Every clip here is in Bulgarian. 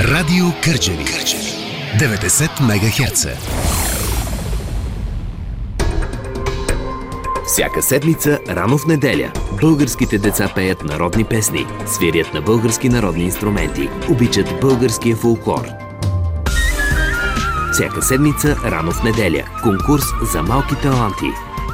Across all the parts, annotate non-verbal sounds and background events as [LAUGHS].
Радио Кърджали. 90 МГц. Всяка седмица, рано в неделя, българските деца пеят народни песни, свирят на български народни инструменти, обичат българския фолклор. Всяка седмица, рано в неделя, конкурс за малки таланти –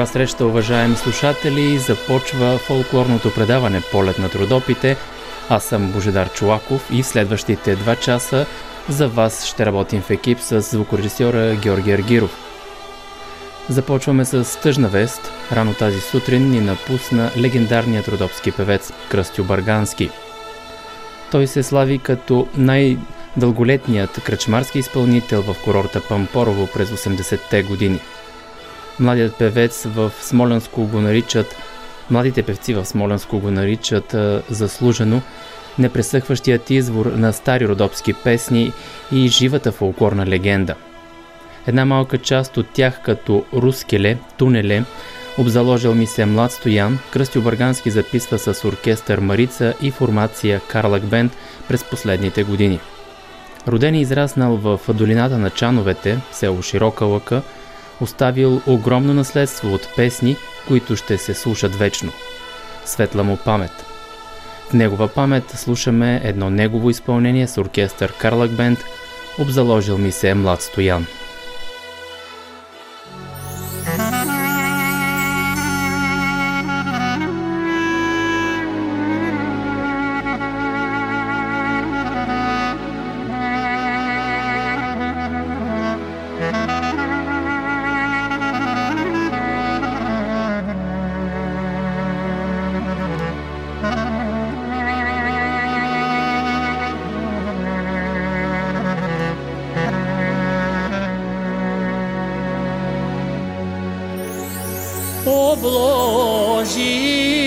Добра среща, уважаеми слушатели! Започва фолклорното предаване Полет на трудопите. Аз съм Божедар Чулаков и в следващите два часа за вас ще работим в екип с звукорежисьора Георги Аргиров. Започваме с тъжна вест. Рано тази сутрин ни напусна легендарният родопски певец Кръстю Баргански. Той се слави като най-дълголетният кръчмарски изпълнител в курорта Пампорово през 80-те години – Младият певец в Смолянско го наричат, младите певци в Смолянско го наричат заслужено непресъхващият извор на стари родопски песни и живата фолклорна легенда. Една малка част от тях като Рускеле, Тунеле, Обзаложил ми се млад Стоян, Кръстю Баргански записва с оркестър Марица и формация Карлак Бенд през последните години. Роден и израснал в долината на Чановете, село Широка лъка, оставил огромно наследство от песни, които ще се слушат вечно. Светла му памет. В негова памет слушаме едно негово изпълнение с оркестър Карлак Бенд «Обзаложил ми се млад Стоян». povo longe.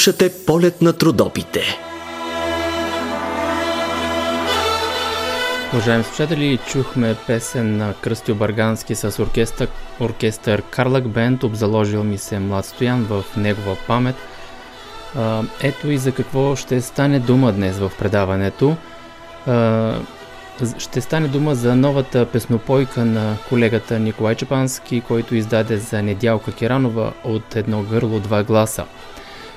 Слушате полет на трудопите. Уважаеми слушатели, чухме песен на Кръстил Баргански с оркестър, оркестър Карлак Бенд, обзаложил ми се Млад Стоян в негова памет. Ето и за какво ще стане дума днес в предаването. Ще стане дума за новата песнопойка на колегата Николай Чапански, който издаде за Недялка Керанова от едно гърло два гласа –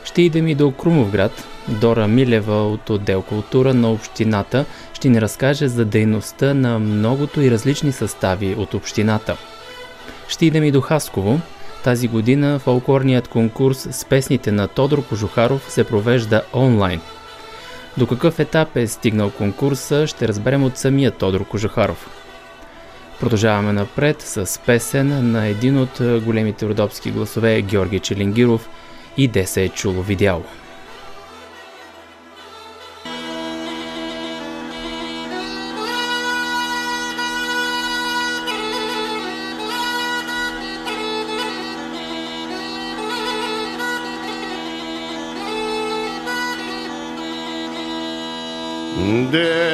ще идем и до Крумовград. Дора Милева от отдел култура на общината ще ни разкаже за дейността на многото и различни състави от общината. Ще идем и до Хасково. Тази година фолклорният конкурс с песните на Тодор Кожухаров се провежда онлайн. До какъв етап е стигнал конкурса, ще разберем от самия Тодор Кожухаров. Продължаваме напред с песен на един от големите родопски гласове Георги Челингиров – и де се е чуло видяло. Де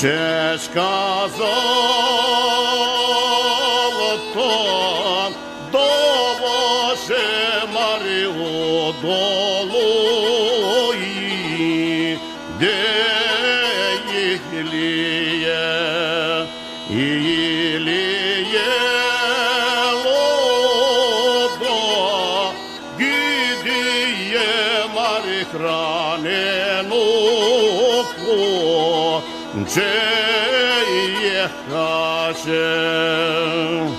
Чечка золота, довоже Марію долу. Каже.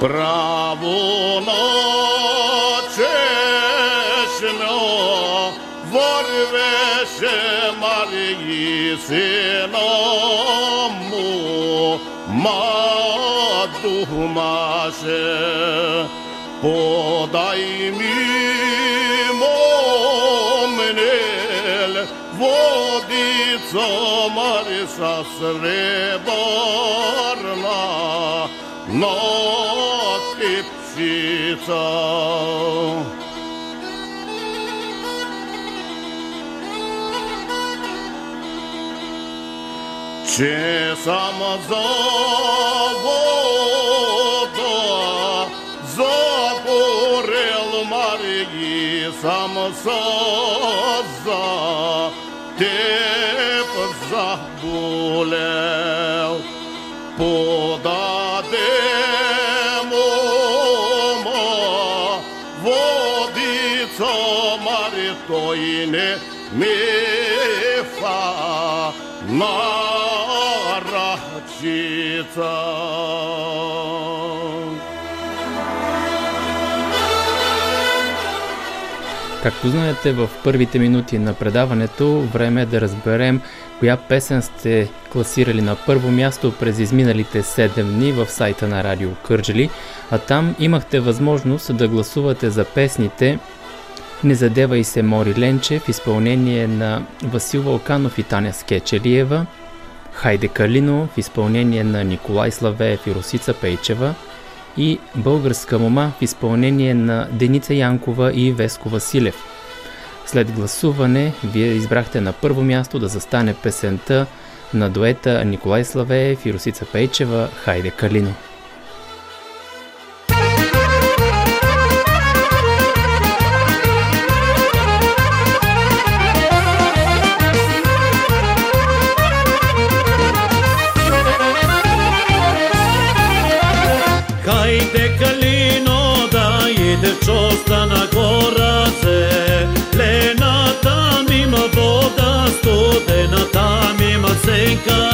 Право ночешно ворвеше Марії синому, мадумаше, подай мимо водицо Мариса среборна, но ти птица. Че сама завода забурел Марии сам соза. Заболел. Подаде мома водица Мари, той не ми фа Както знаете, в първите минути на предаването време е да разберем коя песен сте класирали на първо място през изминалите 7 дни в сайта на Радио Кърджали, а там имахте възможност да гласувате за песните Не задевай се Мори Ленче в изпълнение на Васил Вълканов и Таня Скечелиева, Хайде Калино в изпълнение на Николай Славеев и Русица Пейчева и Българска мома в изпълнение на Деница Янкова и Веско Василев. След гласуване, вие избрахте на първо място да застане песента на дуета Николай Славеев и Русица Пейчева «Хайде Калино».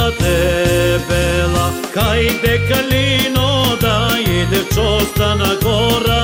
Сенка дебела Хайде Калино да иде чоста на гора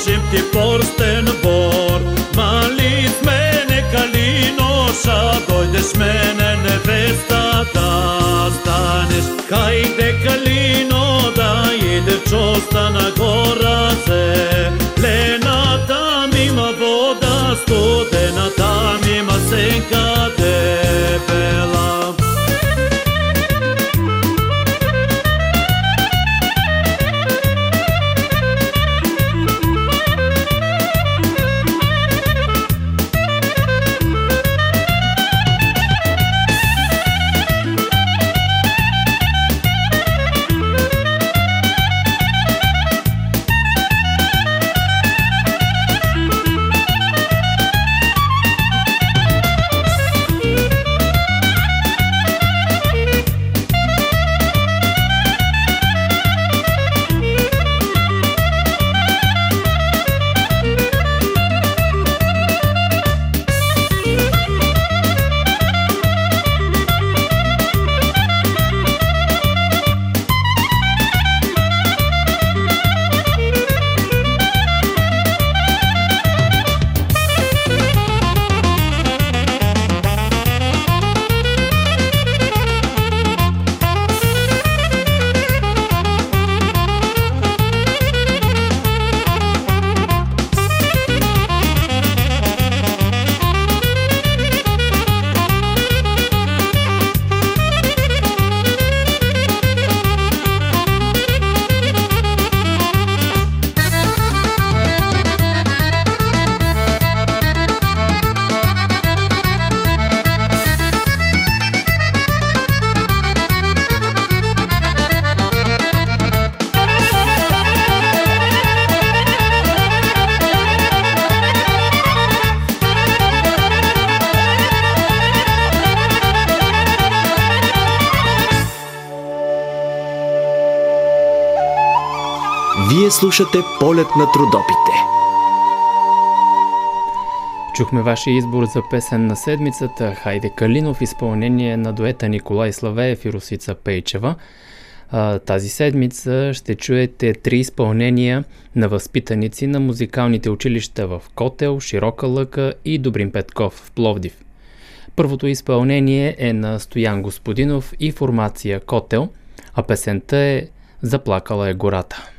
носим ти порстен бор. Мали с мене калиноша, дойдеш мене невеста да станеш. Хайде калино да иде чоста на гора се. Лена там има вода, студена там слушате полет на трудопите. Чухме вашия избор за песен на седмицата Хайде Калинов, изпълнение на дуета Николай Славеев и Русица Пейчева. Тази седмица ще чуете три изпълнения на възпитаници на музикалните училища в Котел, Широка лъка и Добрин Петков в Пловдив. Първото изпълнение е на Стоян Господинов и формация Котел, а песента е Заплакала е гората.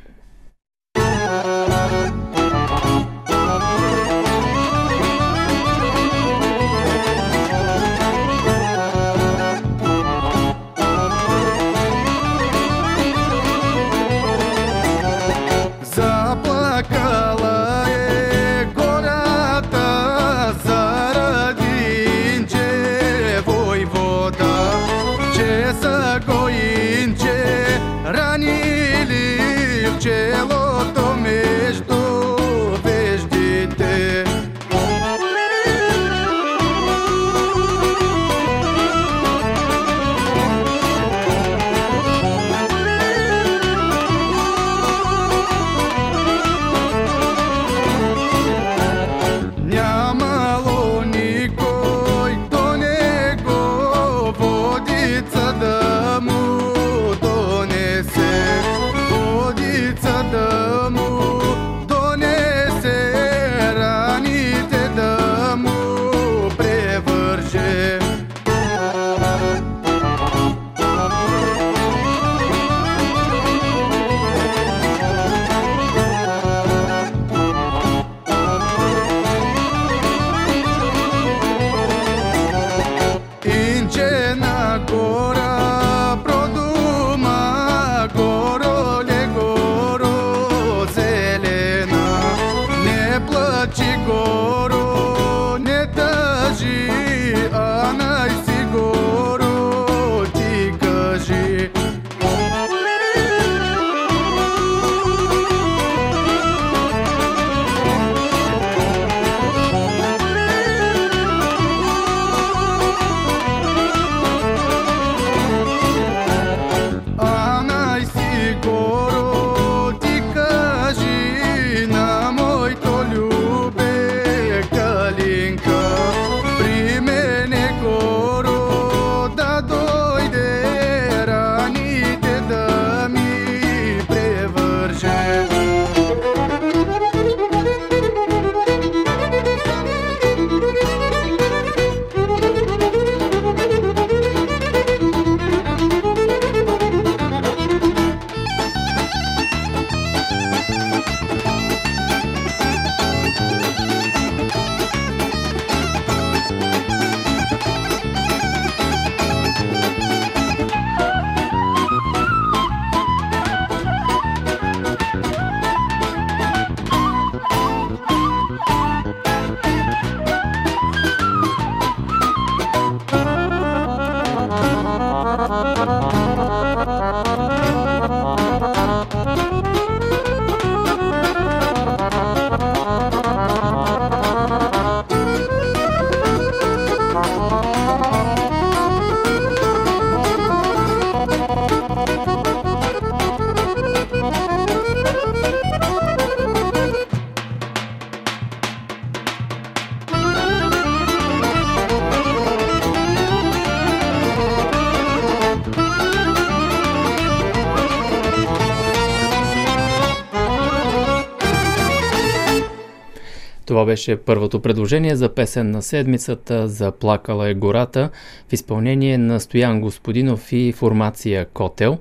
Това беше първото предложение за песен на седмицата за Плакала е гората в изпълнение на Стоян Господинов и формация Котел.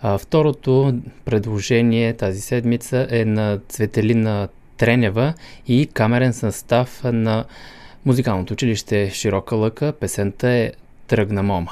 А, второто предложение тази седмица е на Цветелина Тренева и камерен състав на музикалното училище Широка лъка. Песента е Тръгна мома.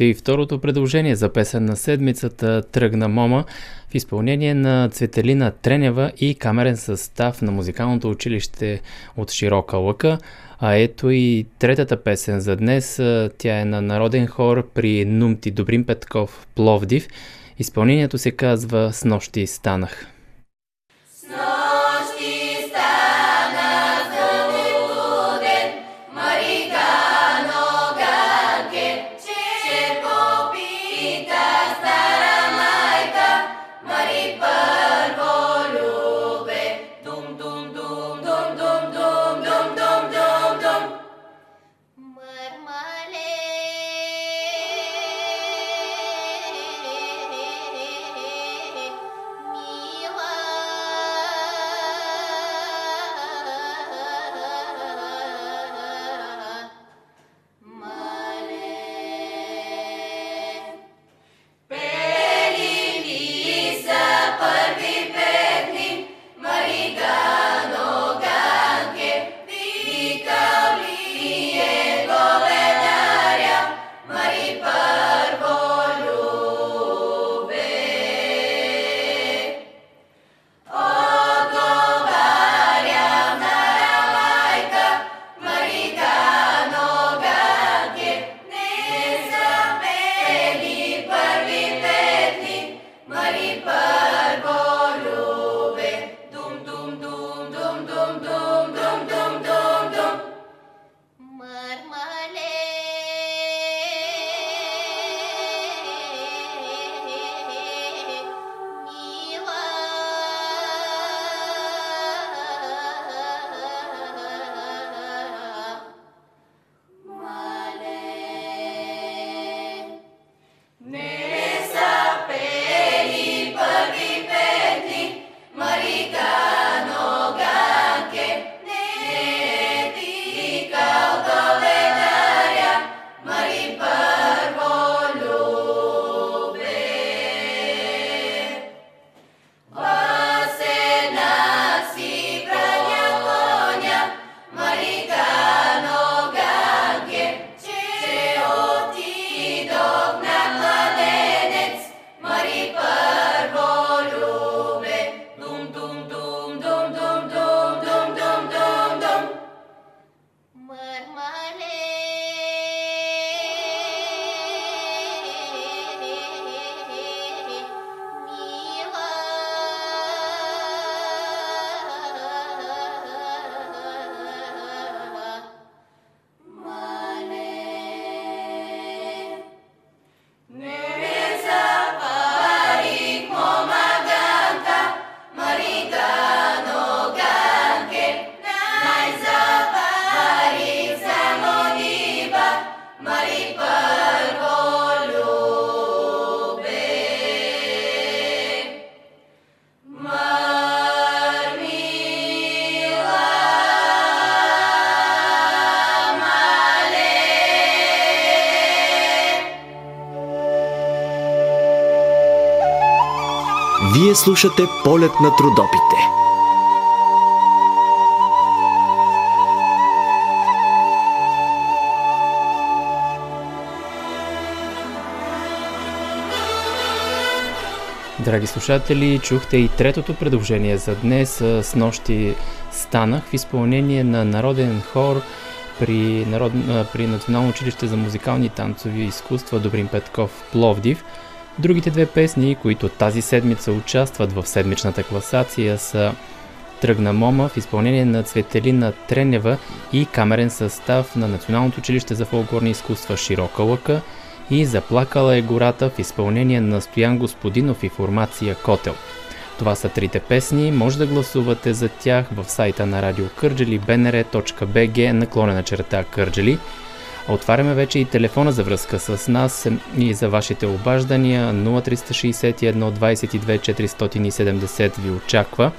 Чухте и второто предложение за песен на седмицата Тръгна мома в изпълнение на Цветелина Тренева и камерен състав на музикалното училище от Широка лъка. А ето и третата песен за днес. Тя е на народен хор при Нумти Добрин Петков Пловдив. Изпълнението се казва С нощи станах. Вие слушате полет на трудопите. Драги слушатели, чухте и третото предложение за днес. С нощи станах в изпълнение на народен хор при, народ... при Национално училище за музикални и танцови изкуства Добрин Петков Пловдив. Другите две песни, които тази седмица участват в седмичната класация са Тръгна Мома в изпълнение на Цветелина Тренева и камерен състав на Националното училище за фолклорни изкуства Широка лъка и Заплакала е гората в изпълнение на Стоян Господинов и формация Котел. Това са трите песни, може да гласувате за тях в сайта на Радио Кърджели bnr.bg наклонена черта Кърджели. Отваряме вече и телефона за връзка с нас и за вашите обаждания 0361 22 470 ви очаква.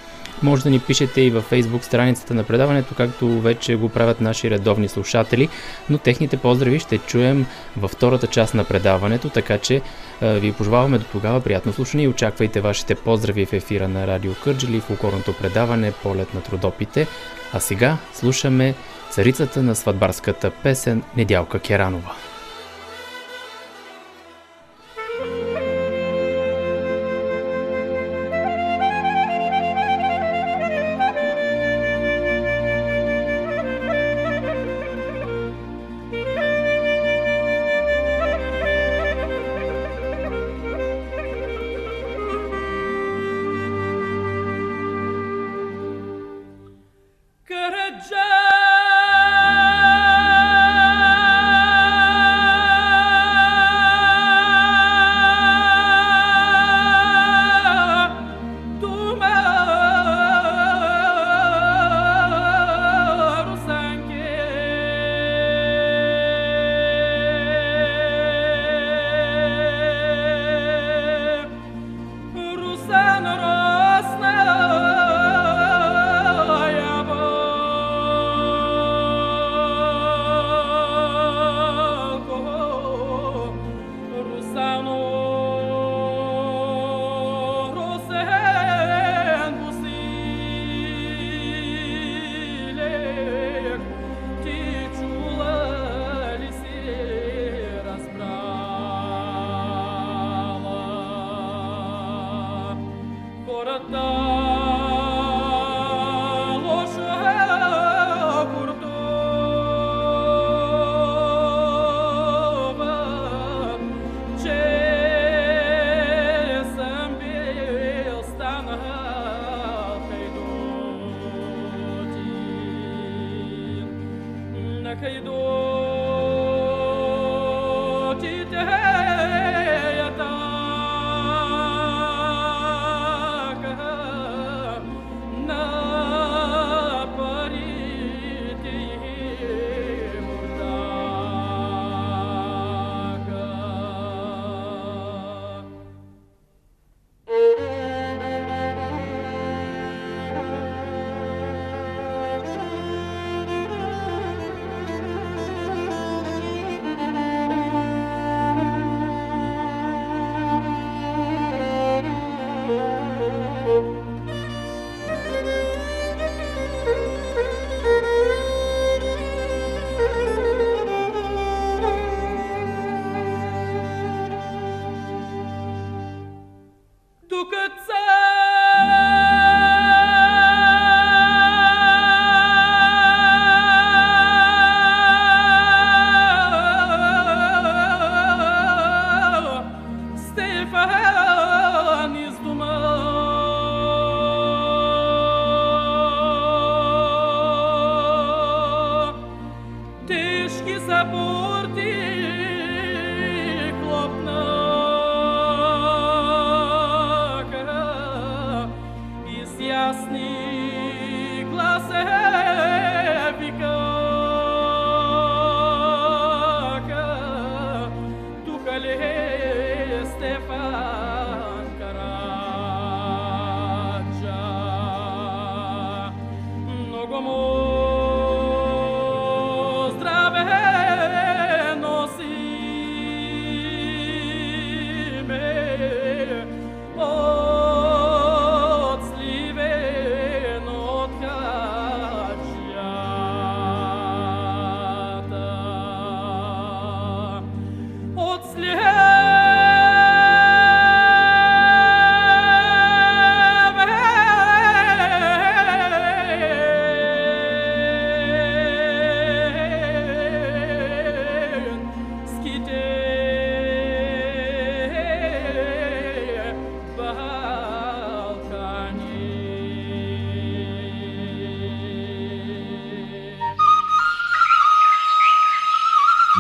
Може да ни пишете и във Facebook страницата на предаването, както вече го правят наши редовни слушатели, но техните поздрави ще чуем във втората част на предаването, така че ви пожелаваме до тогава приятно слушане и очаквайте вашите поздрави в ефира на Радио Кърджили в укорното предаване Полет на трудопите. А сега слушаме царицата на сватбарската песен Недялка Керанова.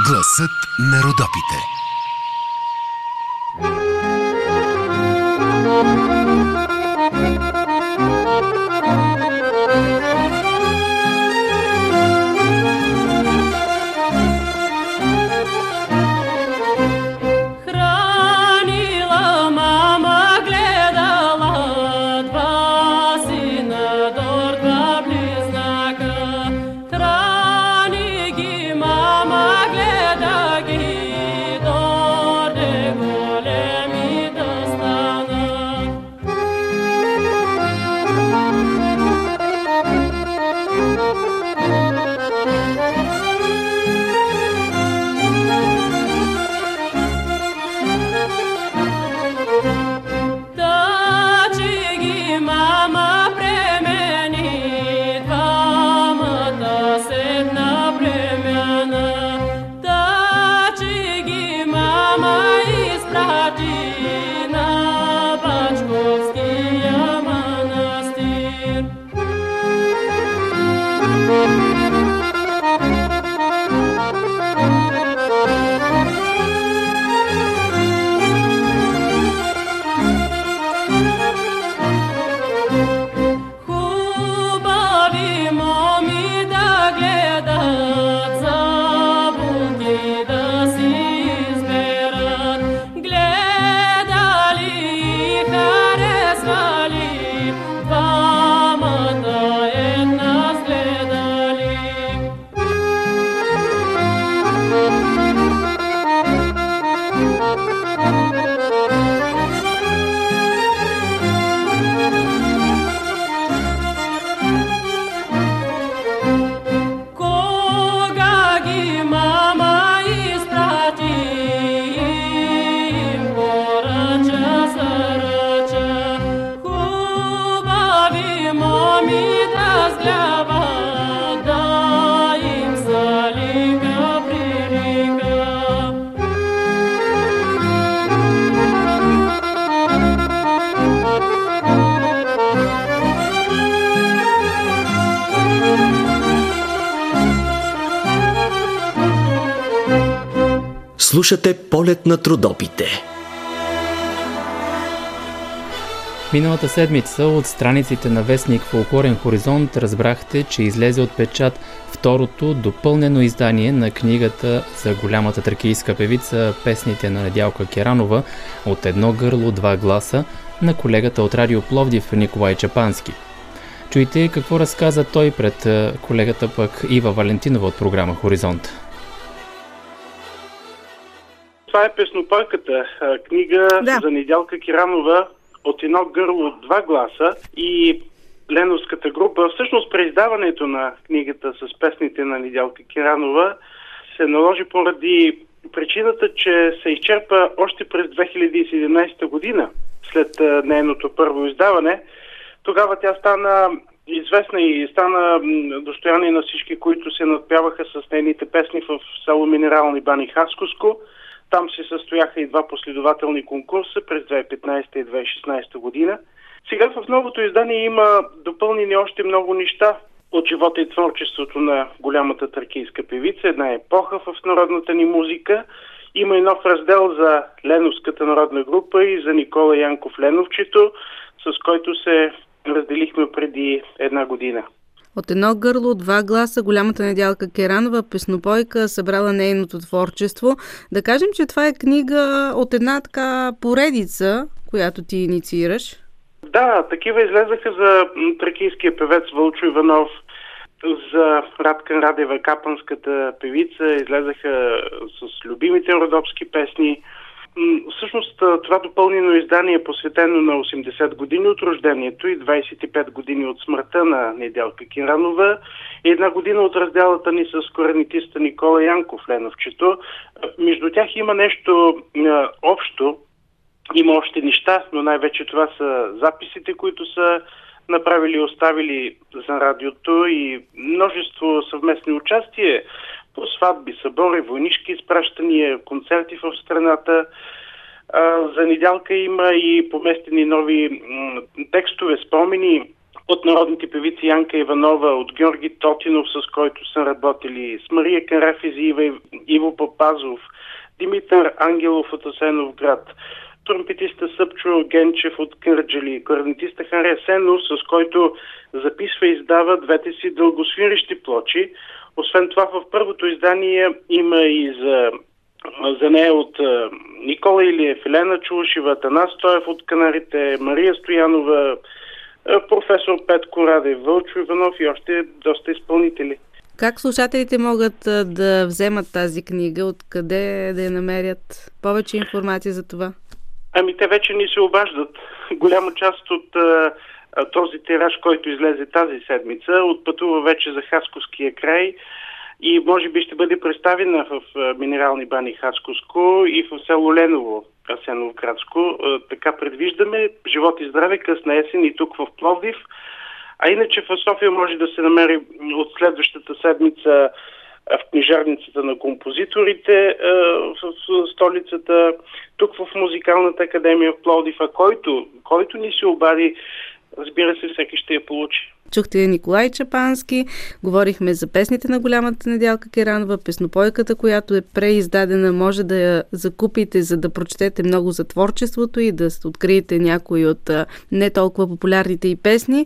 Гласът на Родопите. Полет на трудопите. Миналата седмица от страниците на вестник Фолклорен хоризонт разбрахте, че излезе от печат второто допълнено издание на книгата за голямата тракийска певица песните на Недялка Керанова от едно гърло, два гласа на колегата от Радио Пловдив Николай Чапански. Чуйте какво разказа той пред колегата пък Ива Валентинова от програма Хоризонт. Това е песнопойката, книга Да. за Недялка Киранова от едно гърло от два гласа и Леновската група. Всъщност преиздаването на книгата с песните на Недялка Киранова се наложи поради причината, че се изчерпа още през 2017 година, след нейното първо издаване. Тогава тя стана известна и стана достояние на всички, които се надпяваха с нейните песни в село Минерални бани Хаскоско. Там се състояха и два последователни конкурса през 2015 и 2016 година. Сега в новото издание има допълнени още много неща от живота и творчеството на голямата тракийска певица, една епоха в народната ни музика. Има и нов раздел за Леновската народна група и за Никола Янков Леновчето, с който се разделихме преди една година. От едно гърло, два гласа, голямата недялка Керанова, песнопойка, събрала нейното творчество. Да кажем, че това е книга от една така поредица, която ти инициираш. Да, такива излезаха за тракийския певец Вълчо Иванов, за Радкан Радева, капанската певица, излезаха с любимите родопски песни. Всъщност това допълнено издание е посветено на 80 години от рождението и 25 години от смъртта на Неделка Киранова и една година от разделата ни с коренитиста Никола Янков Леновчето. Между тях има нещо общо, има още неща, но най-вече това са записите, които са направили и оставили за радиото и множество съвместни участие по сватби, събори, войнишки изпращания, концерти в страната. За недялка има и поместени нови текстове, спомени от народните певици Янка Иванова, от Георги Тотинов, с който са работили, с Мария Карафизиева, Иво Папазов, Димитър Ангелов от Асенов град, тромпетиста Съпчо Генчев от Кърджали, кларнетиста Хари Асенов, с който записва и издава двете си дългосвирищи плочи. Освен това, в първото издание има и за, за нея от Никола Илиев, Елена Чулшева, Танас Стоев от Канарите, Мария Стоянова, професор Петко Радев, Вълчо Иванов и още доста изпълнители. Как слушателите могат да вземат тази книга? Откъде да я намерят? Повече информация за това. Ами те вече ни се обаждат. Голяма част от този тираж, който излезе тази седмица, отпътува вече за Хасковския край и може би ще бъде представена в Минерални бани Хасковско и в село Леново, Асеновградско. Така предвиждаме. Живот и здраве, късна есен и тук в Пловдив. А иначе в София може да се намери от следващата седмица в книжарницата на композиторите в столицата, тук в Музикалната академия в Пловдив, а който, който ни се обади, разбира се, всеки ще я получи. Чухте Николай Чапански, говорихме за песните на голямата Недялка Керанова, песнопойката, която е преиздадена, може да я закупите, за да прочетете много за творчеството и да откриете някои от не толкова популярните и песни.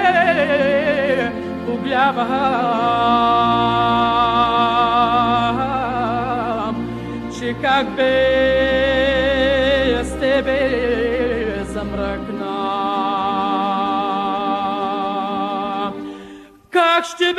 че как без тебе замръкна. Как без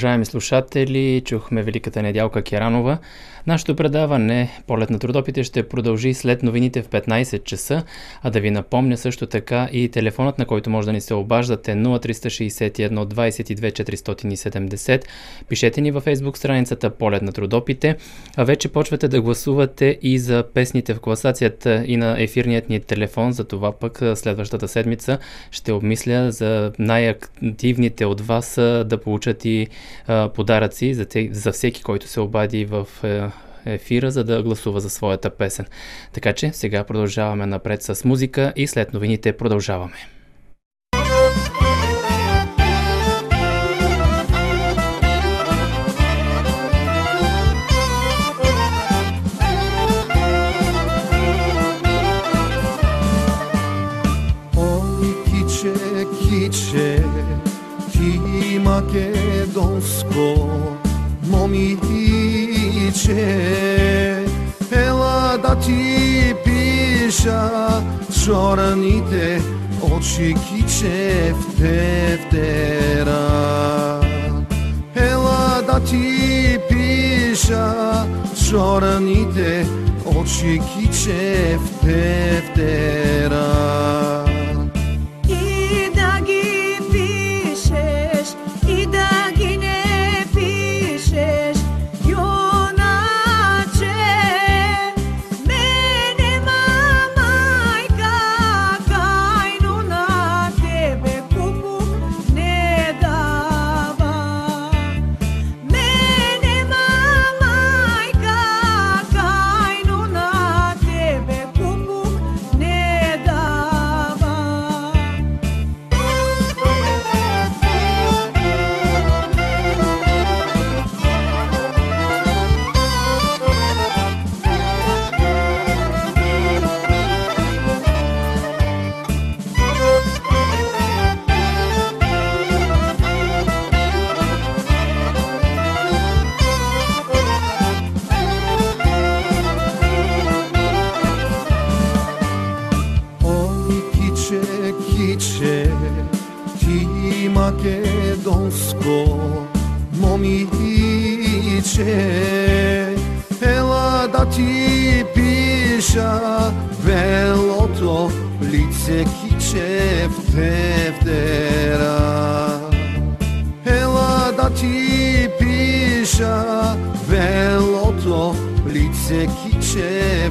projet Уважаеми слушатели, чухме Великата недялка Керанова. Нашето предаване Полет на трудопите ще продължи след новините в 15 часа, а да ви напомня също така и телефонът, на който може да ни се обаждате 0361 22 470. Пишете ни във фейсбук страницата Полет на трудопите, а вече почвате да гласувате и за песните в класацията и на ефирният ни телефон, за това пък следващата седмица ще обмисля за най-активните от вас да получат и а, подаръци за, те, за всеки, който се обади в е, ефира, за да гласува за своята песен. Така че сега продължаваме напред с музика и след новините продължаваме. Ой, киче, киче, ти македонско момиче, ела да ти пиша черните очи киче в тефтера. Ела да ти пиша черните очи киче в момиче, ела да ти пиша белото лице киче в тефтера. Ела да ти пиша белото лице киче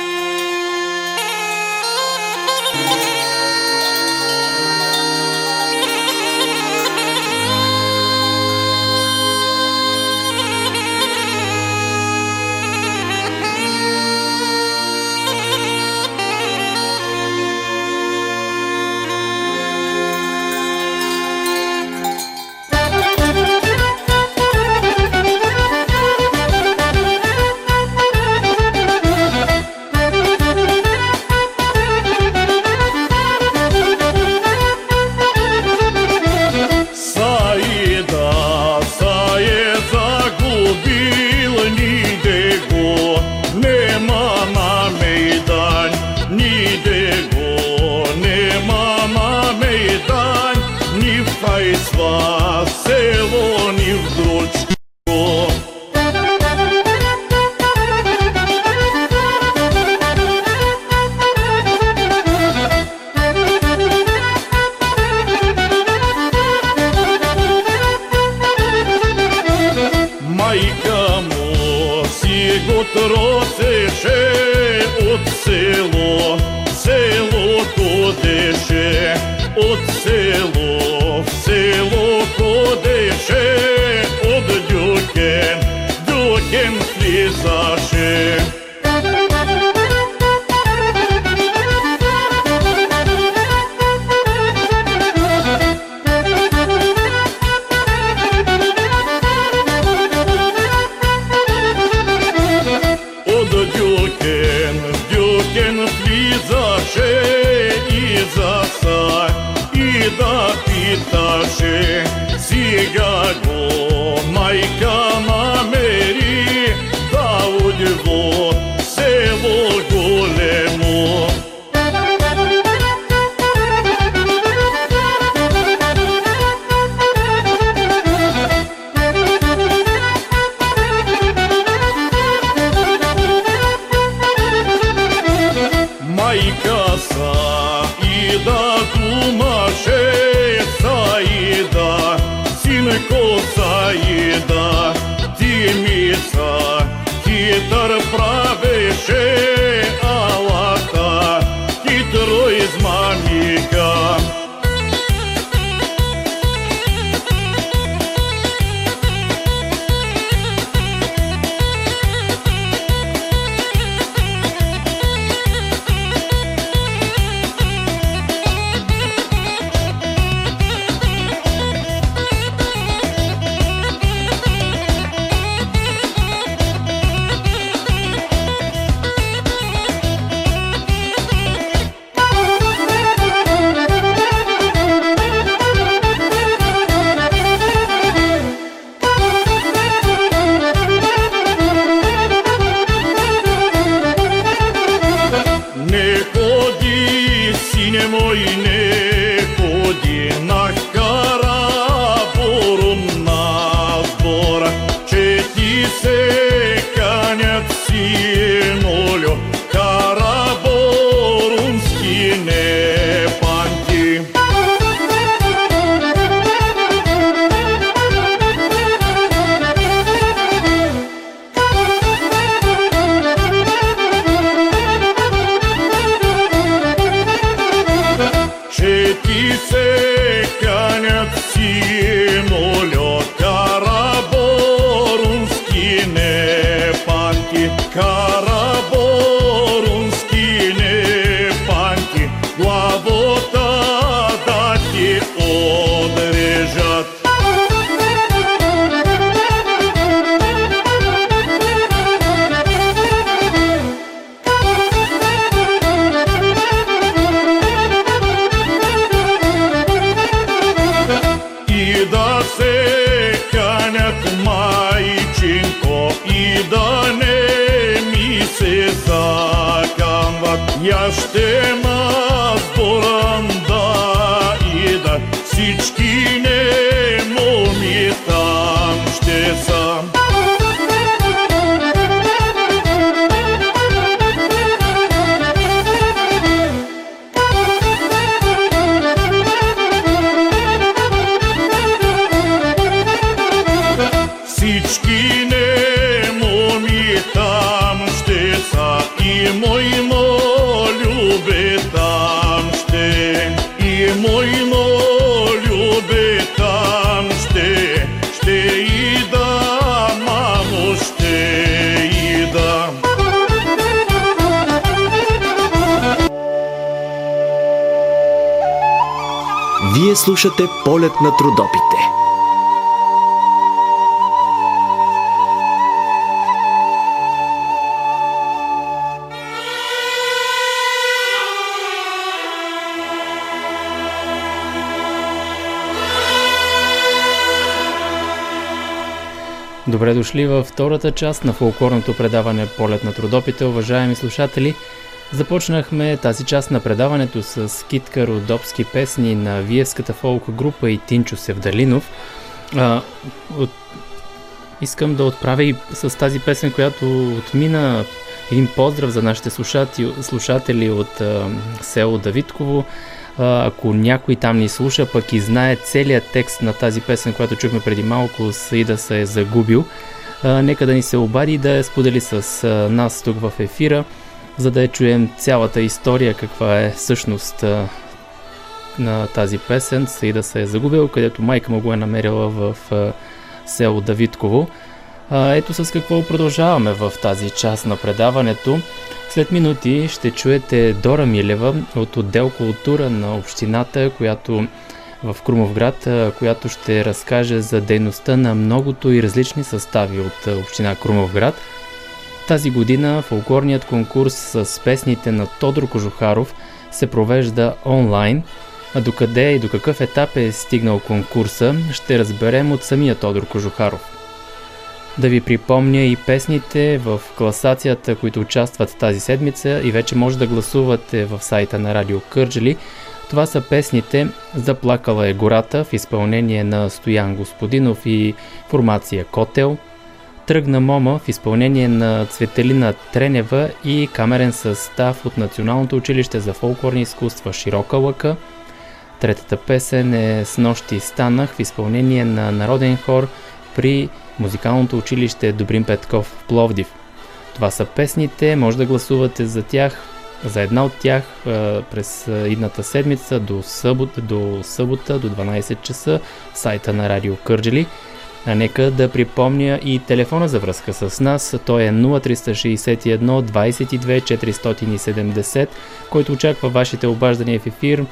nascemos. Слушате полет на трудопите. Добре дошли във втората част на фолклорното предаване Полет на трудопите, уважаеми слушатели. Започнахме тази част на предаването с Китка Родопски песни на Виевската фолк група и Тинчо Севдалинов. А, от... Искам да отправя и с тази песен, която отмина един поздрав за нашите слушатели, слушатели от а, село Давидково. А, ако някой там ни слуша, пък и знае целият текст на тази песен, която чухме преди малко, Саида се е загубил, а, нека да ни се обади да я сподели с а, нас тук в ефира, за да я чуем цялата история, каква е всъщност на тази песен. Саида се е загубил, където майка му го е намерила в село Давидково. Ето с какво продължаваме в тази част на предаването. След минути ще чуете Дора Милева от отдел култура на общината, която в Крумовград, която ще разкаже за дейността на многото и различни състави от община Крумовград. Тази година фолклорният конкурс с песните на Тодор Кожухаров се провежда онлайн, а докъде и до какъв етап е стигнал конкурса, ще разберем от самия Тодор Кожухаров. Да ви припомня и песните в класацията, които участват тази седмица и вече може да гласувате в сайта на Радио Кърджали. Това са песните Заплакала е гората в изпълнение на Стоян Господинов и формация Котел, Тръгна Мома в изпълнение на Цветелина Тренева и камерен състав от Националното училище за фолклорни изкуства Широка лъка, Третата песен е С нощи станах в изпълнение на народен хор при музикалното училище Добрин Петков в Пловдив. Това са песните, може да гласувате за тях, за една от тях през идната седмица до събота, до събота до 12 часа в сайта на Радио Кърджели. А нека да припомня и телефона за връзка с нас. Той е 0361 22 470, който очаква вашите обаждания в ефир,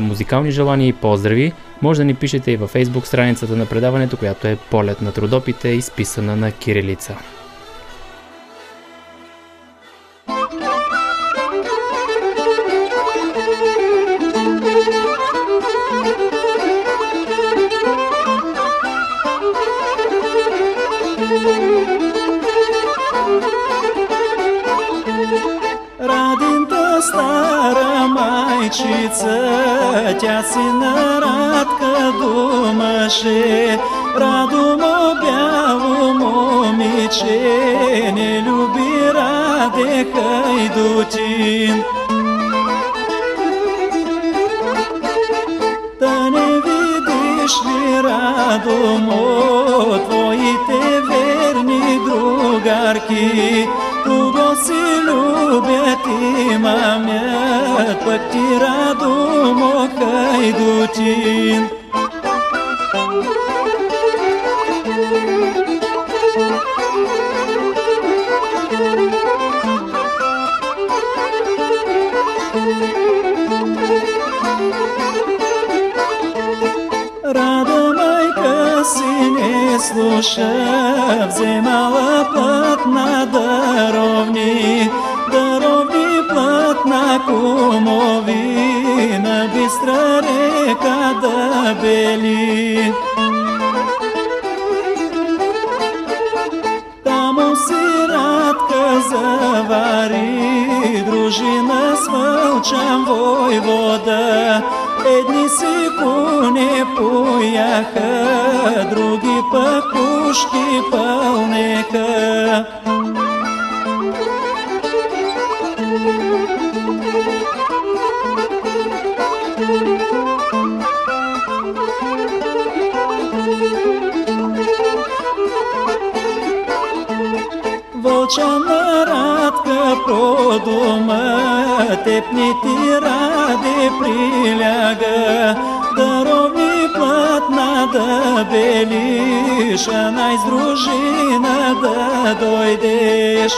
музикални желания и поздрави. Може да ни пишете и във фейсбук страницата на предаването, която е Полет на трудопите, изписана на кирилица. Майчица, тя си на Радка думаше, Радомо бяло момиче, не люби Раде Хайдутин. Да не видиш ли, Радомо, твоите верни другарки, Кого си любят и мамят, пък ти Радомо Хайдутин. Рада майка си не слуша, вземала път на даровни, даровни път на кумови, на бистра река да бели. Тамо си радка завари, дружина с вълчан войвода, Едни си коне пояха, други пък пушки пълнеха. Вълчана радка продума, тепни ти раде приляга, даровни платна да белиш, а най с дружина да дойдеш.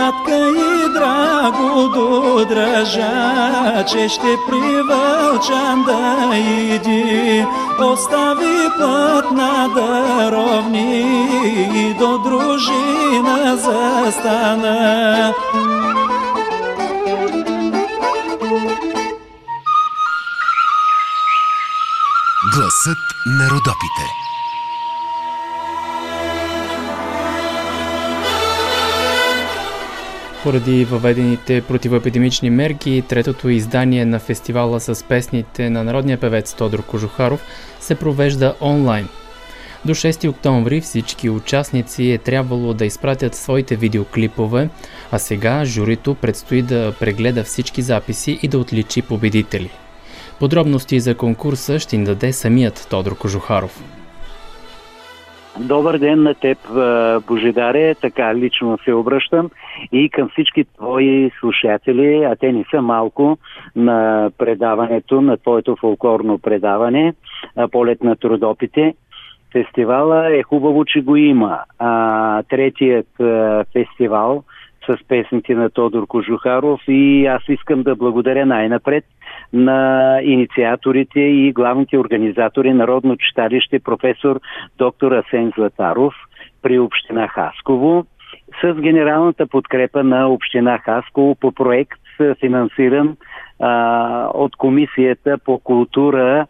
Радка и драго до дръжа, че ще при да иди, остави път на даровни и до дружина застана. Гласът на Родопите. Поради въведените противоепидемични мерки, третото издание на фестивала с песните на народния певец Тодор Кожухаров се провежда онлайн. До 6 октомври всички участници е трябвало да изпратят своите видеоклипове, а сега журито предстои да прегледа всички записи и да отличи победители. Подробности за конкурса ще ни даде самият Тодор Кожухаров. Добър ден на теб, Божидаре, така лично се обръщам и към всички твои слушатели, а те не са малко, на предаването, на твоето фолклорно предаване, Полет на трудопите. Фестивала е хубаво, че го има. А, третият а, фестивал с песните на Тодор Кожухаров и аз искам да благодаря най-напред на инициаторите и главните организатори Народно читалище професор доктор Асен Златаров при Община Хасково с генералната подкрепа на Община Хасково по проект финансиран а, от Комисията по култура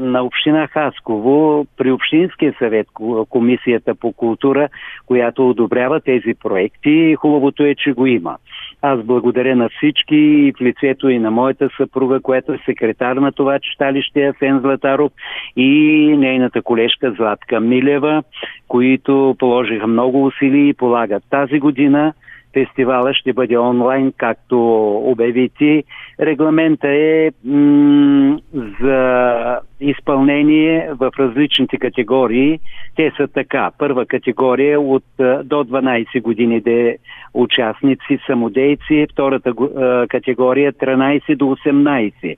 на Община Хасково при Общинския съвет Комисията по култура, която одобрява тези проекти. Хубавото е, че го има. Аз благодаря на всички в лицето и на моята съпруга, която е секретар на това читалище Асен Златаров и нейната колежка Златка Милева, които положиха много усилия и полагат тази година фестивала ще бъде онлайн, както обяви ти. Регламента е м- за изпълнение в различните категории. Те са така. Първа категория от а, до 12 години де участници, самодейци. Втората а, категория 13 до 18.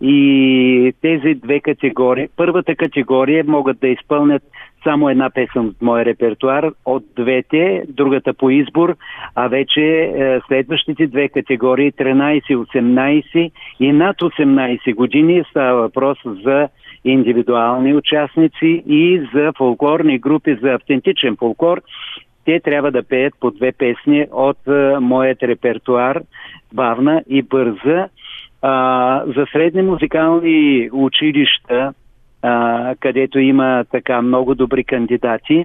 И тези две категории, първата категория могат да изпълнят само една песен от моя репертуар от двете, другата по избор, а вече е, следващите две категории 13-18 и над 18 години става въпрос за индивидуални участници и за фолклорни групи за автентичен фолклор. Те трябва да пеят по две песни от е, моят репертуар бавна и бърза. А, за средни музикални училища където има така много добри кандидати.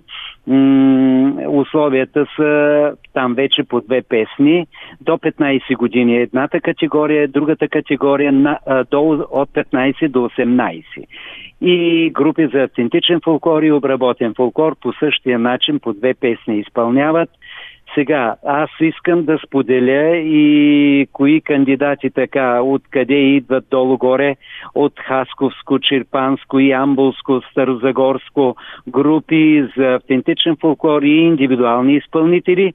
Условията са там вече по две песни. До 15 години е едната категория, другата категория до, от 15 до 18. И групи за автентичен фолклор и обработен фолклор по същия начин по две песни изпълняват. Сега, аз искам да споделя и кои кандидати така, откъде идват долу-горе, от Хасковско, Черпанско, Ямбулско, Старозагорско, групи за автентичен фолклор и индивидуални изпълнители.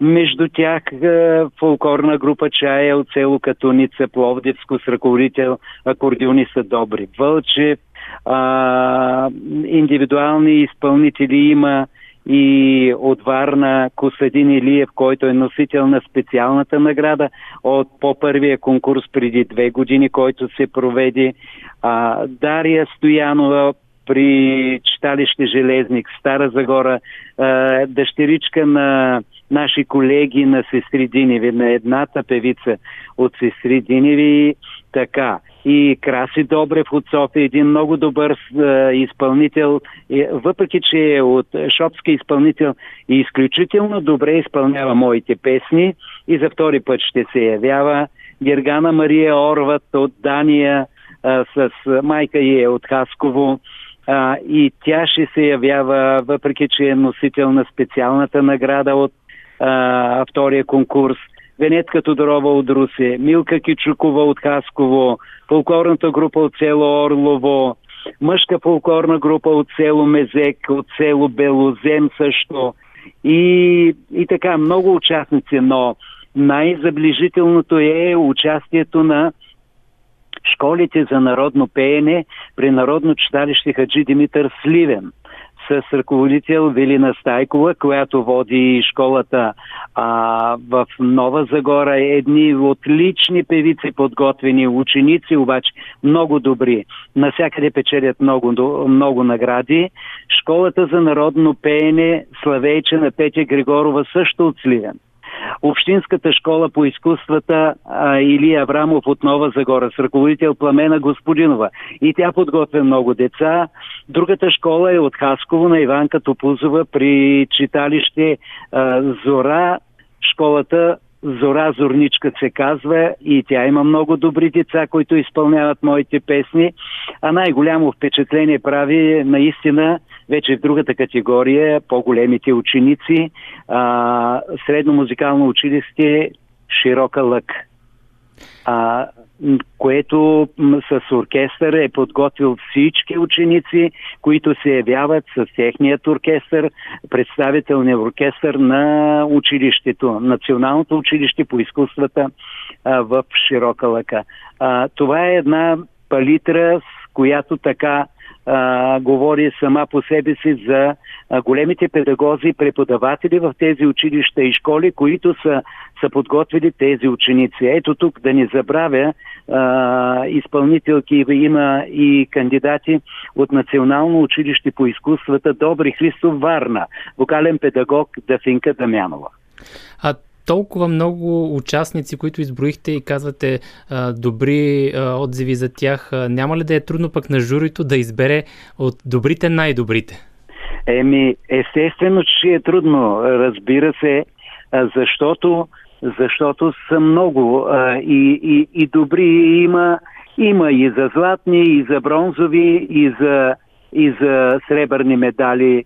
Между тях е, фолклорна група Чая от село Катуница, Пловдивско с ръководител акордеониста Добри Вълчев. А, индивидуални изпълнители има и от Варна Косадин Илиев, който е носител на специалната награда от по-първия конкурс преди две години, който се проведе. А, Дария Стоянова при читалище Железник, Стара Загора, а, дъщеричка на наши колеги на Сестри Диневи, на едната певица от Сестри Диневи, така. И Краси Добрев от София, един много добър е, изпълнител, е, въпреки че е от шопски изпълнител и изключително добре изпълнява моите песни и за втори път ще се явява. Гергана Мария Орват от Дания, а, с майка й е от Хасково а, и тя ще се явява, въпреки че е носител на специалната награда от а, втория конкурс. Венетка Тодорова от Русе, Милка Кичукова от Хасково, фолклорната група от село Орлово, мъжка фолклорна група от село Мезек, от село Белозем също. И, и така, много участници, но най-заближителното е участието на школите за народно пеене при Народно читалище Хаджи Димитър Сливен с ръководител Велина Стайкова, която води школата а, в Нова Загора. Едни отлични певици, подготвени ученици, обаче много добри. Насякъде печелят много, много награди. Школата за народно пеене Славейче на Петя Григорова също от Сливен. Общинската школа по изкуствата а, Илия Аврамов от Нова Загора с ръководител Пламена Господинова. И тя подготвя много деца. Другата школа е от Хасково на Иванка Топузова при читалище а, Зора. Школата Зора Зорничка се казва и тя има много добри деца, които изпълняват моите песни. А най-голямо впечатление прави наистина вече в другата категория, по-големите ученици, а, средно музикално училище Широка лък. А, което с оркестър е подготвил всички ученици, които се явяват с техният оркестър, представителния оркестър на училището, Националното училище по изкуствата а, в Широка лъка. А, това е една палитра, с която така а, говори сама по себе си за а, големите педагози и преподаватели в тези училища и школи, които са, са подготвили тези ученици. Ето тук да не забравя, а, изпълнителки има и кандидати от Национално училище по изкуствата Добри Христов Варна, вокален педагог Дафинка Дамянова. А толкова много участници, които изброихте и казвате а, добри а, отзиви за тях, а, няма ли да е трудно пък на журито да избере от добрите най-добрите? Еми, естествено, че е трудно, разбира се, защото, защото са много и, и, и добри има, има и за златни, и за бронзови, и за, и за сребърни медали.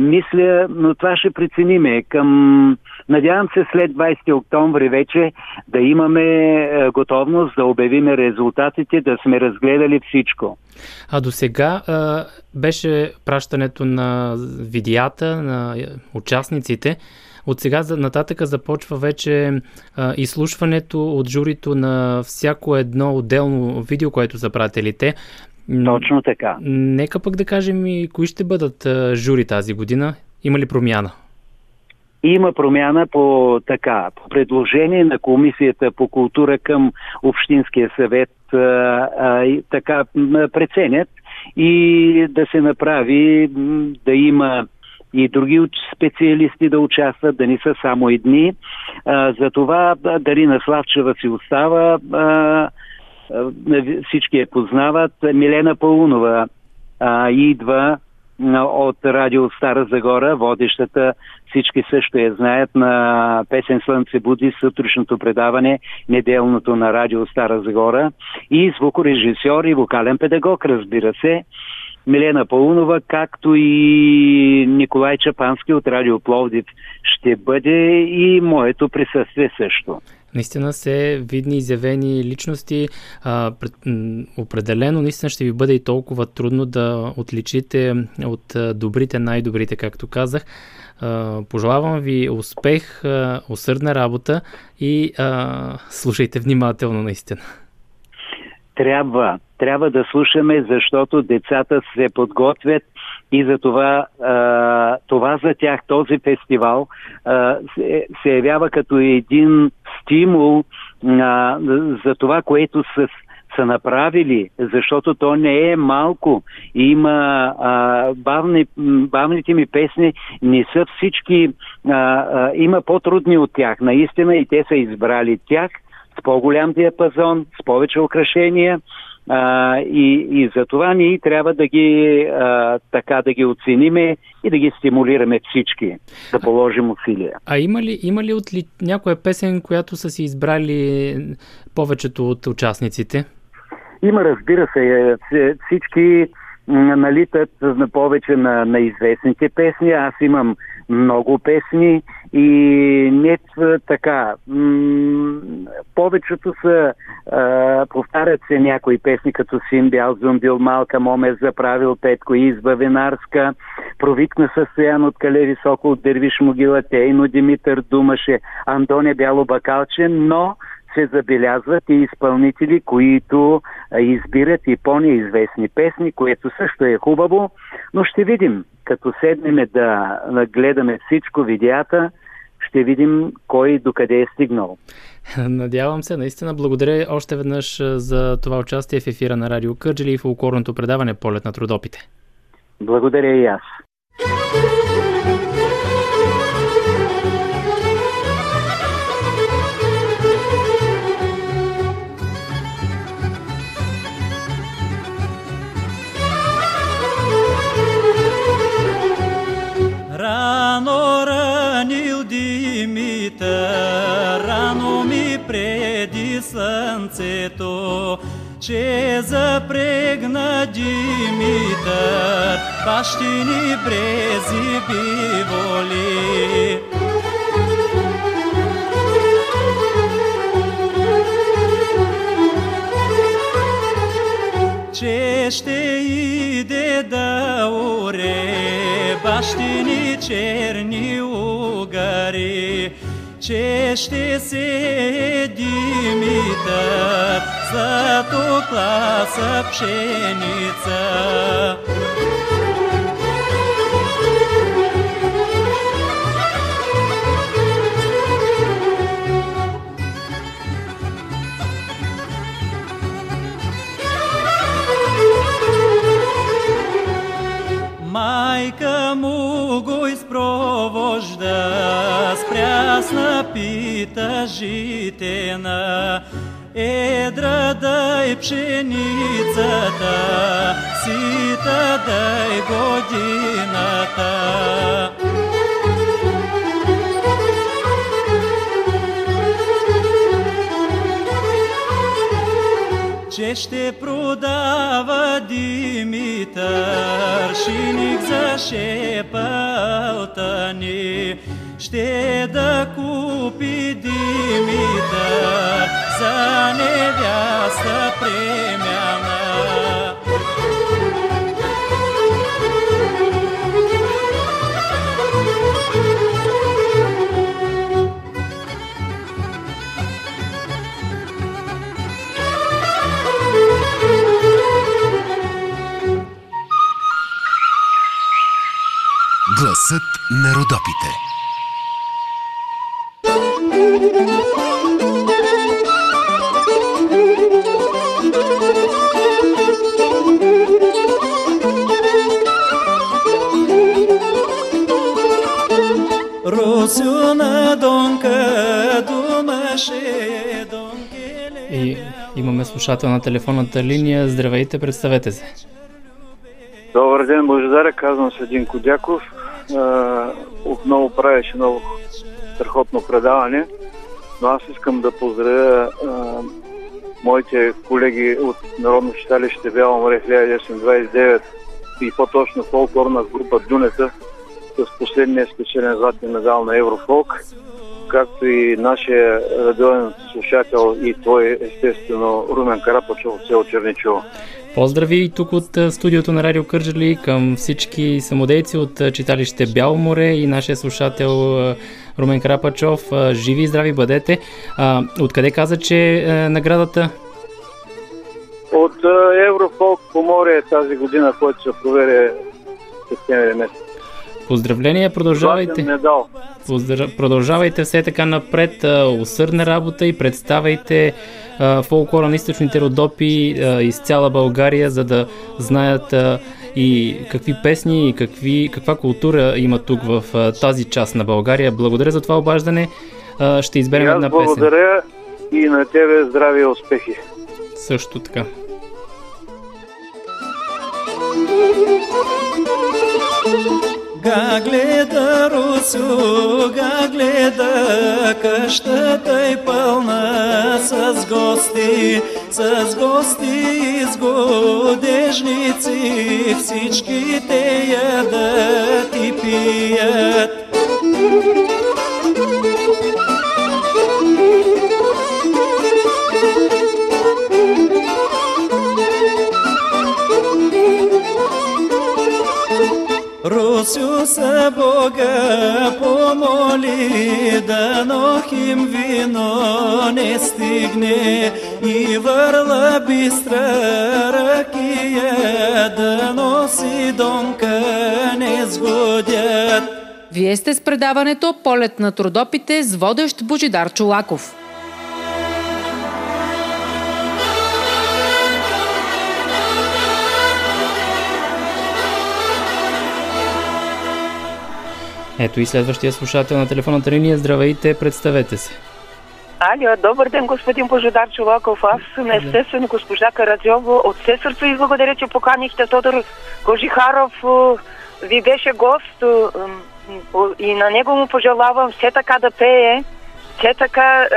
Мисля, но това ще прецениме към Надявам се след 20 октомври вече да имаме е, готовност да обявиме резултатите, да сме разгледали всичко. А до сега беше пращането на видеята на участниците. От сега нататък започва вече а, изслушването от журито на всяко едно отделно видео, което са пратили те. Точно така. Нека пък да кажем и кои ще бъдат а, жури тази година. Има ли промяна? Има промяна по така, по предложение на Комисията по култура към Общинския съвет а, а, така преценят и да се направи да има и други специалисти да участват, да не са само едни. Затова Дарина Славчева си остава, а, всички я познават. Милена Паунова а, идва от радио Стара Загора, водещата, всички също я знаят, на песен Слънце буди, сутрешното предаване, неделното на радио Стара Загора и звукорежисьор и вокален педагог, разбира се. Милена Паунова, както и Николай Чапански от Радио Пловдив ще бъде и моето присъствие също. Наистина се видни изявени личности. А, пред, определено наистина ще ви бъде и толкова трудно да отличите от добрите най-добрите, както казах. А, пожелавам ви успех, а, усърдна работа и а, слушайте внимателно наистина. Трябва, трябва да слушаме, защото децата се подготвят и за това, а, това за тях, този фестивал а, се, се явява като един стимул а, за това, което са, са направили, защото то не е малко. Има а, бавни, бавните ми песни, не са всички, а, а, има по-трудни от тях, наистина, и те са избрали тях с по-голям диапазон, с повече украшения. А, и, и за това ние трябва да ги а, така да ги оцениме и да ги стимулираме всички, да положим усилия. А има ли, има ли от ли някоя песен, която са си избрали повечето от участниците? Има, разбира се, всички налитат на повече на, на известните песни. Аз имам много песни и не така. Повечето са, а, повтарят се някои песни, като Син бял зумбил, Малка Моме заправил Петко Изба Винарска, Провикна състоян от Кале Високо от Дервиш могила Тейно Димитър Думаше, Антоне Бяло Бакалче, но се забелязват и изпълнители, които избират и по-неизвестни песни, което също е хубаво, но ще видим, като седнем да гледаме всичко видеята, ще видим кой докъде е стигнал. Надявам се, наистина благодаря още веднъж за това участие в ефира на Радио Кърджели и фолклорното предаване Полет на трудопите. Благодаря и аз. Че запрегна Димитър, бащини брези биволи. че ще иде да уре бащини черни угари, че ще се Димитър злато класа пшеница. Майка му го прясна пита житена, едра дай пшеницата, сита дай годината. че ще продава Димитър шиник за шепалта ни. Ще да купи Димитър за невяста премяна. Гласът на Родопите. И имаме слушател на телефонната линия. Здравейте, представете се. Добър ден, Божидаре, казвам се Един Кодяков. А, Отново правиш много страхотно предаване, но аз искам да поздравя а, моите колеги от Народно читалище Бяла море 1929 и по-точно фолклорна група Дюнета с последния спечелен златен медал на Еврофолк, както и нашия радиоен слушател и твой естествено Румен Карапачов от село Черничево. Поздрави и тук от студиото на Радио Кърджали към всички самодейци от читалище Бяло море и нашия слушател Румен Крапачов. Живи и здрави бъдете. Откъде каза, че е наградата? От Еврофолк по море тази година, който се проведе септември месец. Поздравления, продължавайте. Поздра- Продължавайте все така напред, усърдна работа и представяйте а, фолклора на източните родопи из цяла България, за да знаят и какви песни и какви, каква култура има тук в а, тази част на България. Благодаря за това обаждане. А, ще изберем една песен. благодаря и на тебе здраве и успехи. Също така. Га гледа Русю, га гледа, къщата е пълна с гости, с гости из годежници, всички те ядат и пият. Русю се Бога помоли, да нохим вино не стигне и върла бистра ракия, да носи донка не сгодят. Вие сте с предаването Полет на трудопите с водещ Божидар Чулаков. Ето и следващия слушател на телефонната линия. Здравейте, представете се. Алло, добър ден, господин Божидар Чулаков. Аз съм естествено госпожа Карадзова. От все сърце ви благодаря, че поканихте Тодор Кожихаров. Ви беше гост и на него му пожелавам все така да пее, все така е,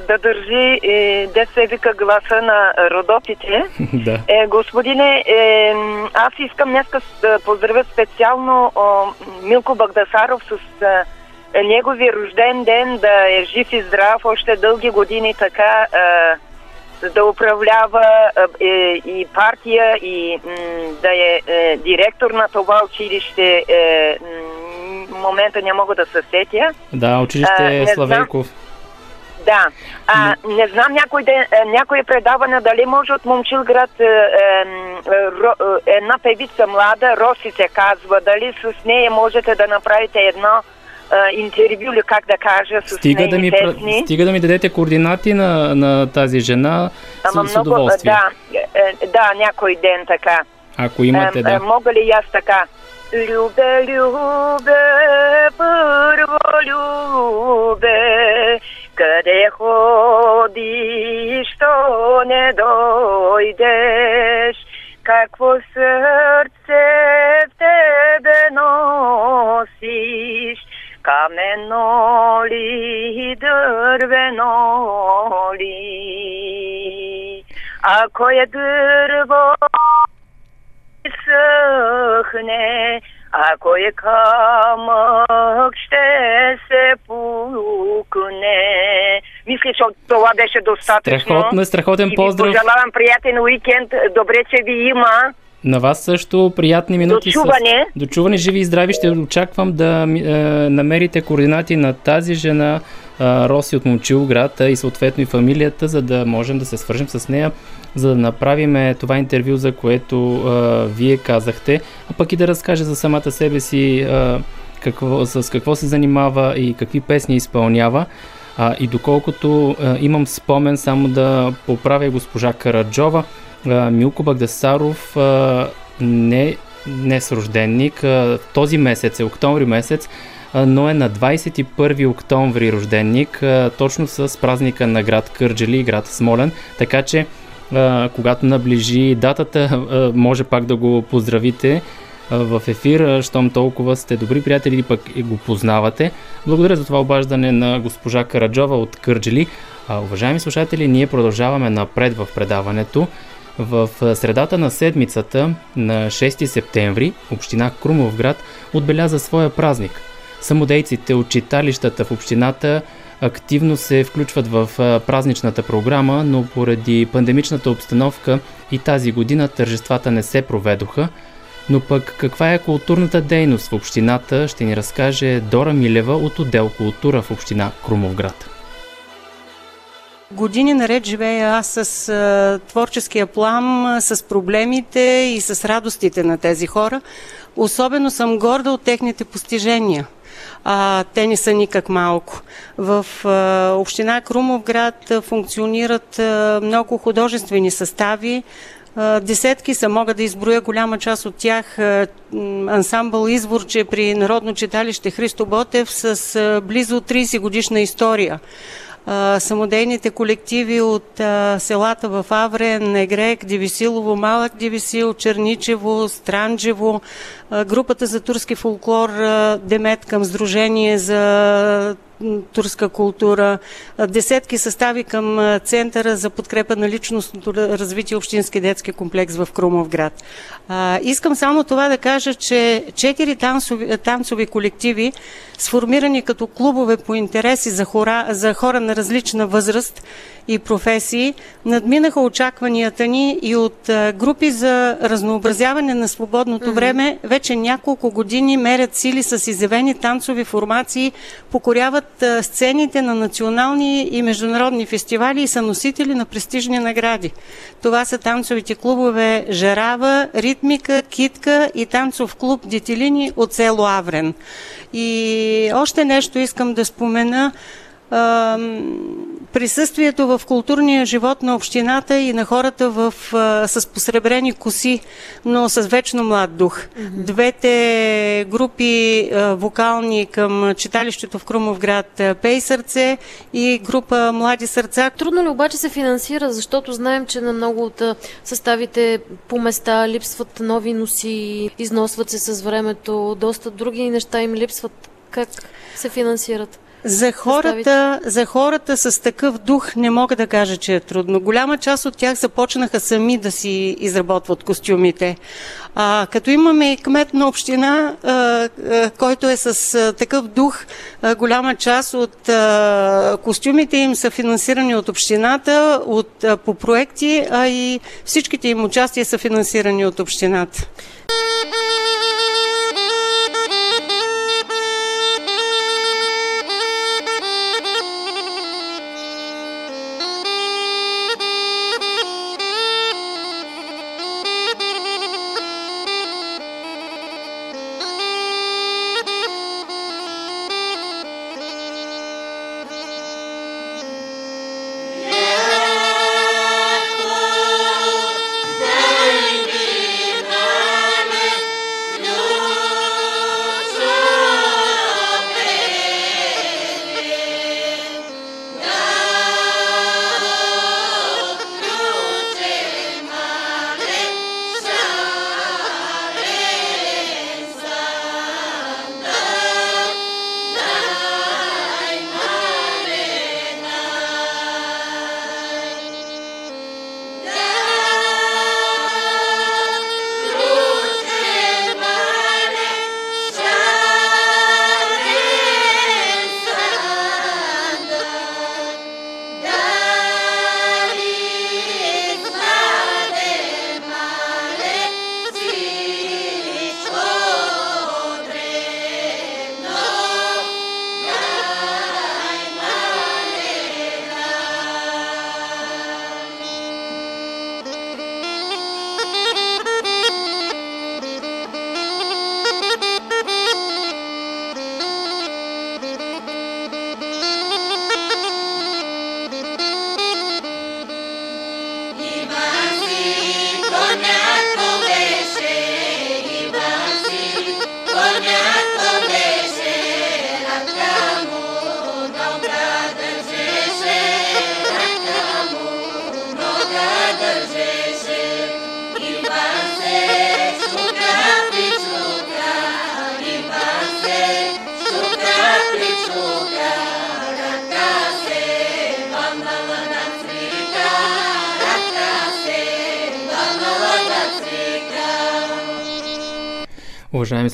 да държи, е, де се вика гласа на родопите. [LAUGHS] да. Е, господине, е, аз искам днес да поздравя специално о, Милко Багдасаров с е, неговия рожден ден, да е жив и здрав още дълги години така е, да управлява е, е, и партия и м, да е, е директор на това училище. Е, м, момента не мога да се сетя. Да, А, училище не знам. Да. А, не знам някой, ден, е, някой предаване дали може от Момчилград е, е, ро, е, една певица млада, Роси се казва, дали с нея можете да направите едно е, интервю или как да кажа с Стига да, ми, песни. стига да ми дадете координати на, на тази жена Ама с, с удоволствие. да, е, да, някой ден така. Ако имате, Е, да. е, мога ли аз така? Любе, любе, първо любе, къде ходиш, то не дойдеш, какво сърце в тебе носиш, камено ли, дървено ли, ако е дърво съхне, ако е камък, ще се тук не. Мисля, че това беше достатъчно. Страхотно, страхотен И ви поздрав. пожелавам приятен уикенд. Добре, че ви има. На вас също приятни минути. Дочуване. С... Дочуване, живи и здрави. Ще очаквам да е, намерите координати на тази жена Роси от Момчилград а и съответно и фамилията, за да можем да се свържем с нея, за да направим това интервю, за което е, вие казахте, а пък и да разкаже за самата себе си е, какво, с какво се занимава и какви песни изпълнява. А, и доколкото а, имам спомен, само да поправя госпожа Караджова, а, Милко Багдасаров а, не, не с рожденник, а, този месец е октомври месец, а, но е на 21 октомври рожденник, точно с празника на град Кърджали и град Смолен, така че когато наближи датата, може пак да го поздравите в ефир, щом толкова сте добри приятели или пък го познавате. Благодаря за това обаждане на госпожа Караджова от Кърджели. Уважаеми слушатели, ние продължаваме напред в предаването. В средата на седмицата, на 6 септември, община Крумовград отбеляза своя празник. Самодейците от читалищата в общината активно се включват в празничната програма, но поради пандемичната обстановка и тази година тържествата не се проведоха. Но пък каква е културната дейност в общината, ще ни разкаже Дора Милева от отдел култура в община Крумовград. Години наред живея аз с а, творческия плам, с проблемите и с радостите на тези хора. Особено съм горда от техните постижения. А, те не са никак малко. В а, община Крумовград а, функционират а, много художествени състави. Десетки са, мога да изброя голяма част от тях. Ансамбъл Изворче при Народно читалище Христо Ботев с близо 30 годишна история самодейните колективи от селата в Аврен, Негрек, Дивисилово, Малък Дивисил, Черничево, Странджево, групата за турски фолклор Демет към Сдружение за турска култура, десетки състави към Центъра за подкрепа на личностното развитие Общински детски комплекс в Крумовград. Искам само това да кажа, че четири танцови, танцови колективи, сформирани като клубове по интереси за хора, за хора на различна възраст и професии, надминаха очакванията ни и от групи за разнообразяване на свободното време вече няколко години мерят сили с изявени танцови формации, покоряват сцените на национални и международни фестивали и са носители на престижни награди. Това са танцовите клубове Жарава, Ритмика, Китка и танцов клуб Детелини от село Аврен. И още нещо искам да спомена. Присъствието в културния живот на общината и на хората в, а, с посребрени коси, но с вечно млад дух. Mm-hmm. Двете групи а, вокални към читалището в Крумовград а, Пей сърце и група Млади сърца. Трудно ли обаче се финансира, защото знаем, че на много от съставите по места липсват нови носи, износват се с времето, доста други неща им липсват. Как се финансират? За хората, за хората с такъв дух не мога да кажа, че е трудно. Голяма част от тях започнаха сами да си изработват костюмите. А, като имаме и кмет на община, а, а, който е с а, такъв дух, а, голяма част от а, костюмите им са финансирани от общината, от, а, по проекти, а и всичките им участия са финансирани от общината.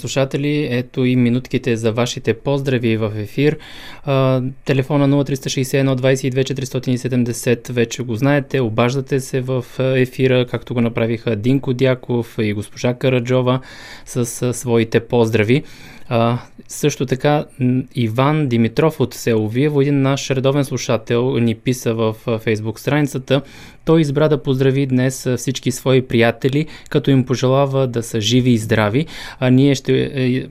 Слушатели, ето и минутките за вашите поздрави в ефир. Телефона 0361 22 470 вече го знаете. Обаждате се в ефира, както го направиха Динко Дяков и госпожа Караджова с своите поздрави. А, също така Иван Димитров от село Виево, един наш редовен слушател, ни писа в фейсбук страницата. Той избра да поздрави днес всички свои приятели, като им пожелава да са живи и здрави. А ние ще е,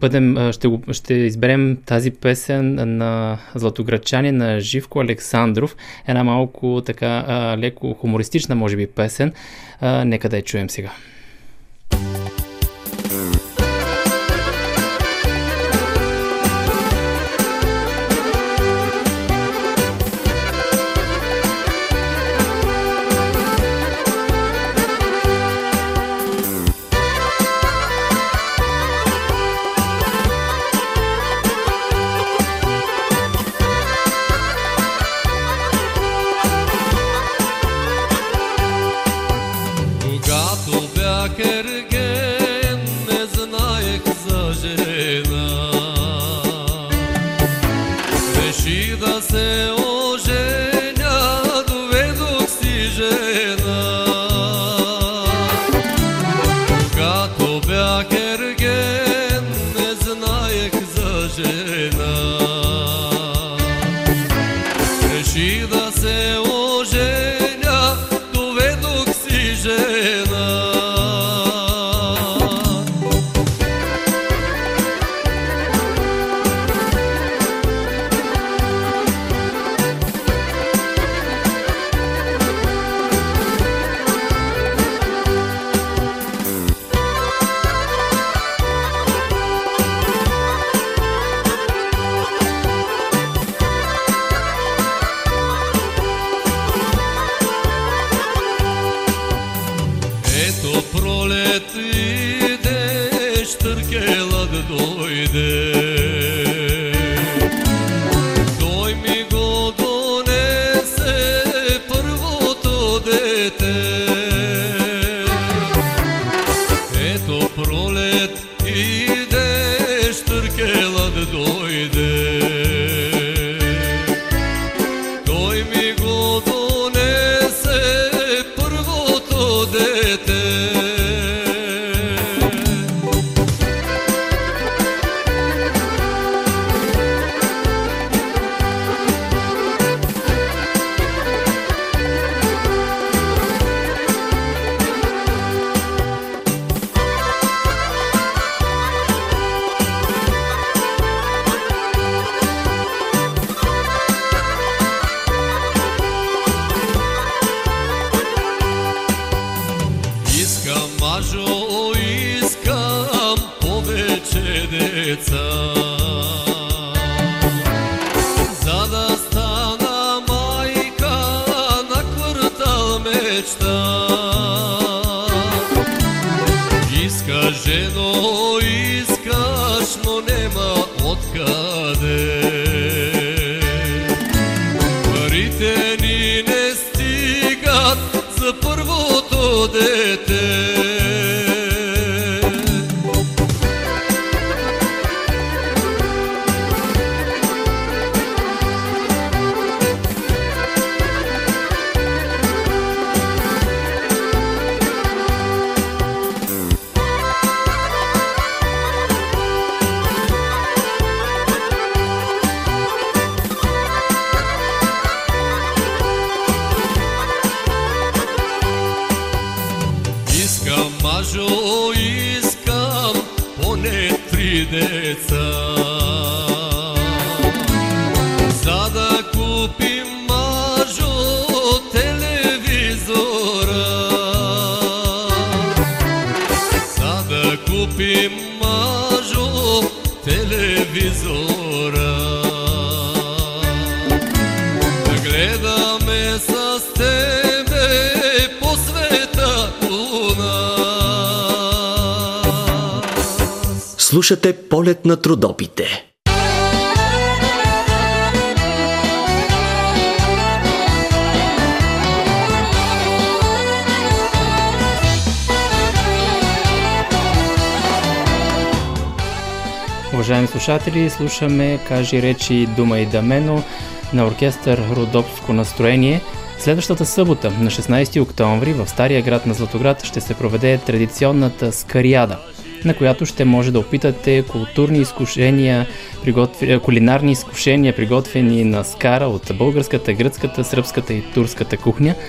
бъдем, ще, го, ще изберем тази песен на Златограчани на Живко Александров. Една малко така леко хумористична, може би, песен. Нека да я чуем сега. Слушате полет на трудопите. Уважаеми слушатели, слушаме Кажи речи Дума и Дамено на оркестър Родопско настроение. Следващата събота, на 16 октомври, в Стария град на Златоград ще се проведе традиционната скариада, на която ще може да опитате културни изкушения, приготви... кулинарни изкушения, приготвени на скара от българската, гръцката, сръбската и турската кухня –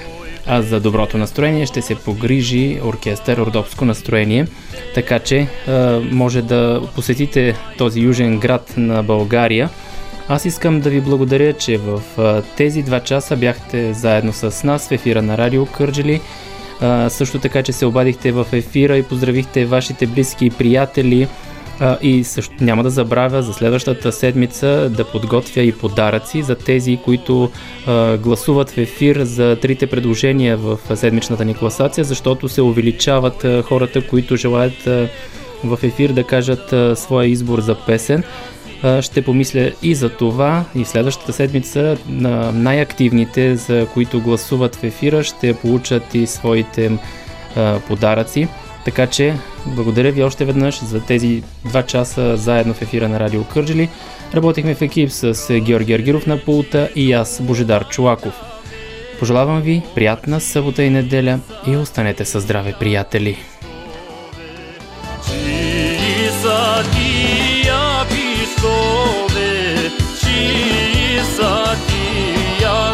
а за доброто настроение ще се погрижи оркестър Родопско настроение, така че а, може да посетите този южен град на България. Аз искам да ви благодаря, че в а, тези два часа бяхте заедно с нас в ефира на Радио Кърджели. Също така, че се обадихте в ефира и поздравихте вашите близки и приятели. А, и също няма да забравя за следващата седмица да подготвя и подаръци за тези, които а, гласуват в ефир за трите предложения в седмичната ни класация, защото се увеличават а, хората, които желаят а, в ефир да кажат а, своя избор за песен. Ще помисля и за това и следващата седмица на най-активните, за които гласуват в ефира, ще получат и своите подаръци. Така че, благодаря ви още веднъж за тези два часа заедно в ефира на Радио Кърджили. Работихме в екип с Георги Аргиров на пулта и аз, Божедар Чулаков. Пожелавам ви приятна събота и неделя и останете със здраве, приятели! Радио ti, sa ti, ja.